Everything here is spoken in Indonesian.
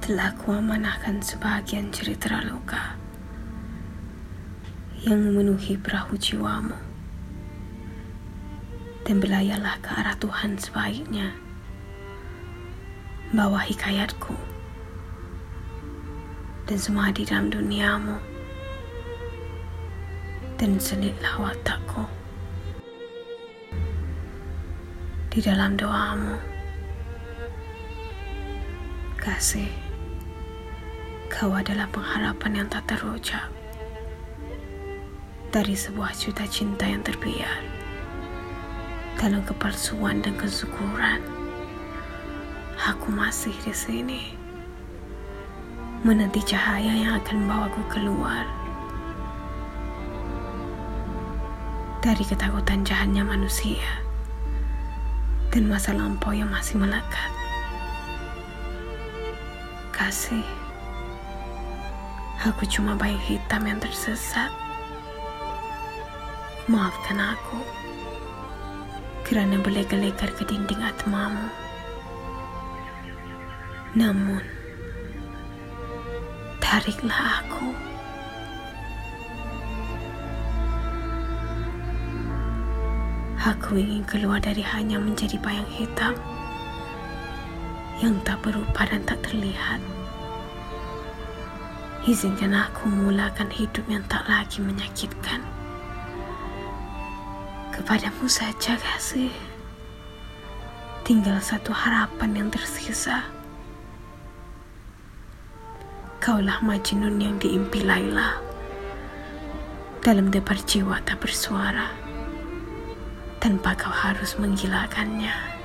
telah kuamanahkan sebagian cerita luka yang memenuhi perahu jiwamu. Dan belayalah ke arah Tuhan sebaiknya. Bawa hikayatku. Dan semua di dalam duniamu. Dan selitlah watakku. Di dalam doamu. Kasih kau adalah pengharapan yang tak terucap dari sebuah juta cinta yang terbiar dalam kepalsuan dan kesyukuran aku masih di sini menanti cahaya yang akan membawaku keluar dari ketakutan jahatnya manusia dan masa lampau yang masih melekat. Kasih, aku cuma bayi hitam yang tersesat. Maafkan aku kerana berlegar-legar ke dinding atmamu. Namun, tariklah aku. Aku ingin keluar dari hanya menjadi bayang hitam yang tak berupa dan tak terlihat. Izinkan aku memulakan hidup yang tak lagi menyakitkan. Kepadamu saja kasih. Tinggal satu harapan yang tersisa. Kaulah Majnun yang diimpi Laila. Dalam debar jiwa tak bersuara tanpa kau harus menggilakannya.